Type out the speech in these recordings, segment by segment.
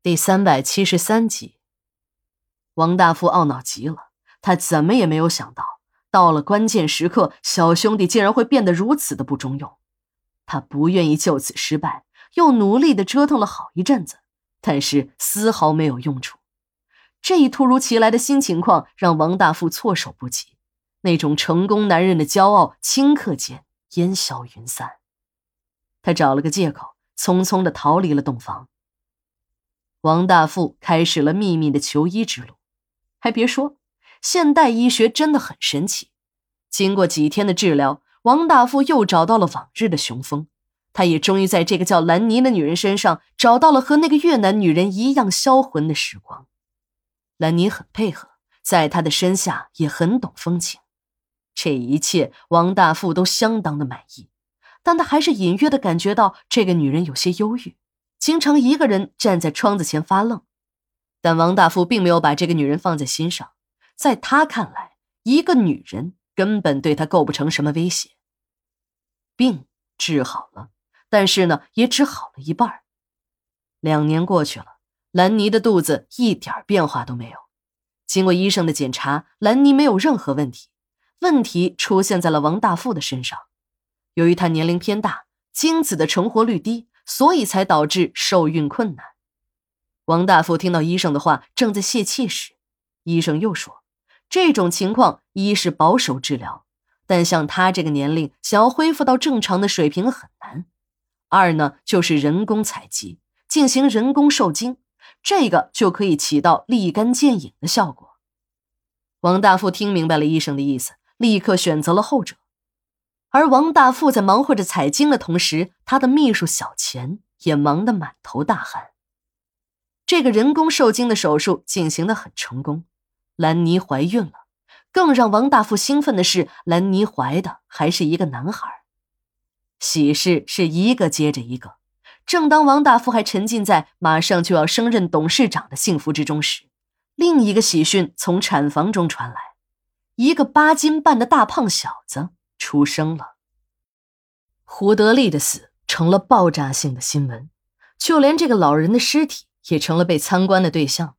第三百七十三集，王大富懊恼极了，他怎么也没有想到，到了关键时刻，小兄弟竟然会变得如此的不中用。他不愿意就此失败，又努力的折腾了好一阵子，但是丝毫没有用处。这一突如其来的新情况让王大富措手不及，那种成功男人的骄傲顷刻间烟消云散。他找了个借口，匆匆的逃离了洞房。王大富开始了秘密的求医之路，还别说，现代医学真的很神奇。经过几天的治疗，王大富又找到了往日的雄风，他也终于在这个叫兰妮的女人身上找到了和那个越南女人一样销魂的时光。兰妮很配合，在他的身下也很懂风情，这一切王大富都相当的满意，但他还是隐约的感觉到这个女人有些忧郁。经常一个人站在窗子前发愣，但王大富并没有把这个女人放在心上。在他看来，一个女人根本对他构不成什么威胁。病治好了，但是呢，也只好了一半。两年过去了，兰妮的肚子一点变化都没有。经过医生的检查，兰妮没有任何问题。问题出现在了王大富的身上。由于他年龄偏大，精子的成活率低。所以才导致受孕困难。王大富听到医生的话，正在泄气时，医生又说：“这种情况一是保守治疗，但像他这个年龄，想要恢复到正常的水平很难；二呢，就是人工采集，进行人工受精，这个就可以起到立竿见影的效果。”王大富听明白了医生的意思，立刻选择了后者。而王大富在忙活着采精的同时，他的秘书小钱也忙得满头大汗。这个人工受精的手术进行的很成功，兰妮怀孕了。更让王大富兴奋的是，兰妮怀的还是一个男孩。喜事是一个接着一个。正当王大富还沉浸在马上就要升任董事长的幸福之中时，另一个喜讯从产房中传来：一个八斤半的大胖小子。出生了。胡德利的死成了爆炸性的新闻，就连这个老人的尸体也成了被参观的对象。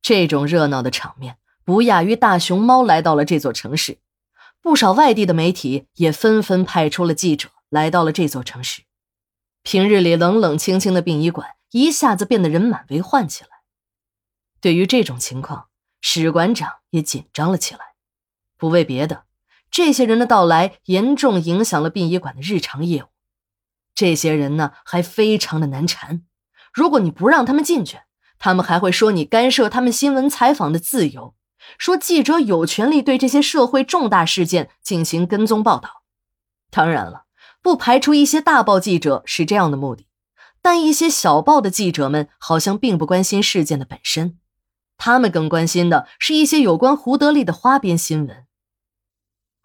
这种热闹的场面不亚于大熊猫来到了这座城市。不少外地的媒体也纷纷派出了记者来到了这座城市。平日里冷冷清清的殡仪馆一下子变得人满为患起来。对于这种情况，史馆长也紧张了起来，不为别的。这些人的到来严重影响了殡仪馆的日常业务。这些人呢，还非常的难缠。如果你不让他们进去，他们还会说你干涉他们新闻采访的自由，说记者有权利对这些社会重大事件进行跟踪报道。当然了，不排除一些大报记者是这样的目的，但一些小报的记者们好像并不关心事件的本身，他们更关心的是一些有关胡德利的花边新闻。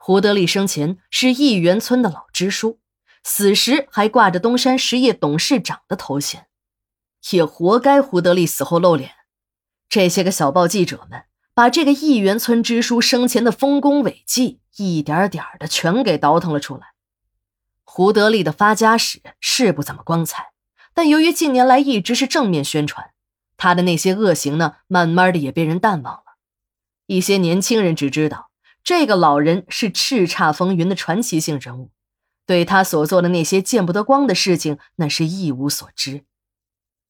胡德利生前是义园村的老支书，死时还挂着东山实业董事长的头衔，也活该胡德利死后露脸。这些个小报记者们把这个义园村支书生前的丰功伟绩一点点的全给倒腾了出来。胡德利的发家史是不怎么光彩，但由于近年来一直是正面宣传，他的那些恶行呢，慢慢的也被人淡忘了。一些年轻人只知道。这个老人是叱咤风云的传奇性人物，对他所做的那些见不得光的事情，那是一无所知。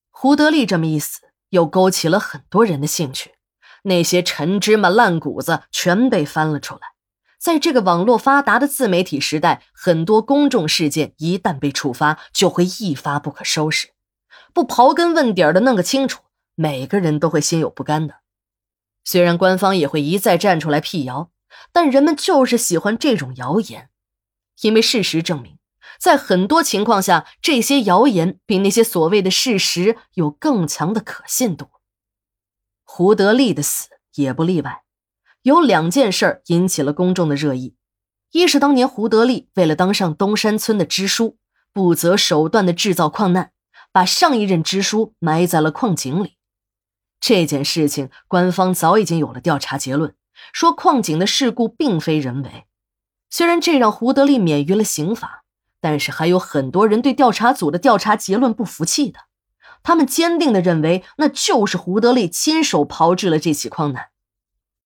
胡德利这么一死，又勾起了很多人的兴趣，那些陈芝麻烂谷子全被翻了出来。在这个网络发达的自媒体时代，很多公众事件一旦被触发，就会一发不可收拾。不刨根问底儿的弄个清楚，每个人都会心有不甘的。虽然官方也会一再站出来辟谣。但人们就是喜欢这种谣言，因为事实证明，在很多情况下，这些谣言比那些所谓的事实有更强的可信度。胡德利的死也不例外，有两件事引起了公众的热议：一是当年胡德利为了当上东山村的支书，不择手段的制造矿难，把上一任支书埋在了矿井里。这件事情，官方早已经有了调查结论。说矿井的事故并非人为，虽然这让胡德利免于了刑罚，但是还有很多人对调查组的调查结论不服气的。他们坚定的认为那就是胡德利亲手炮制了这起矿难。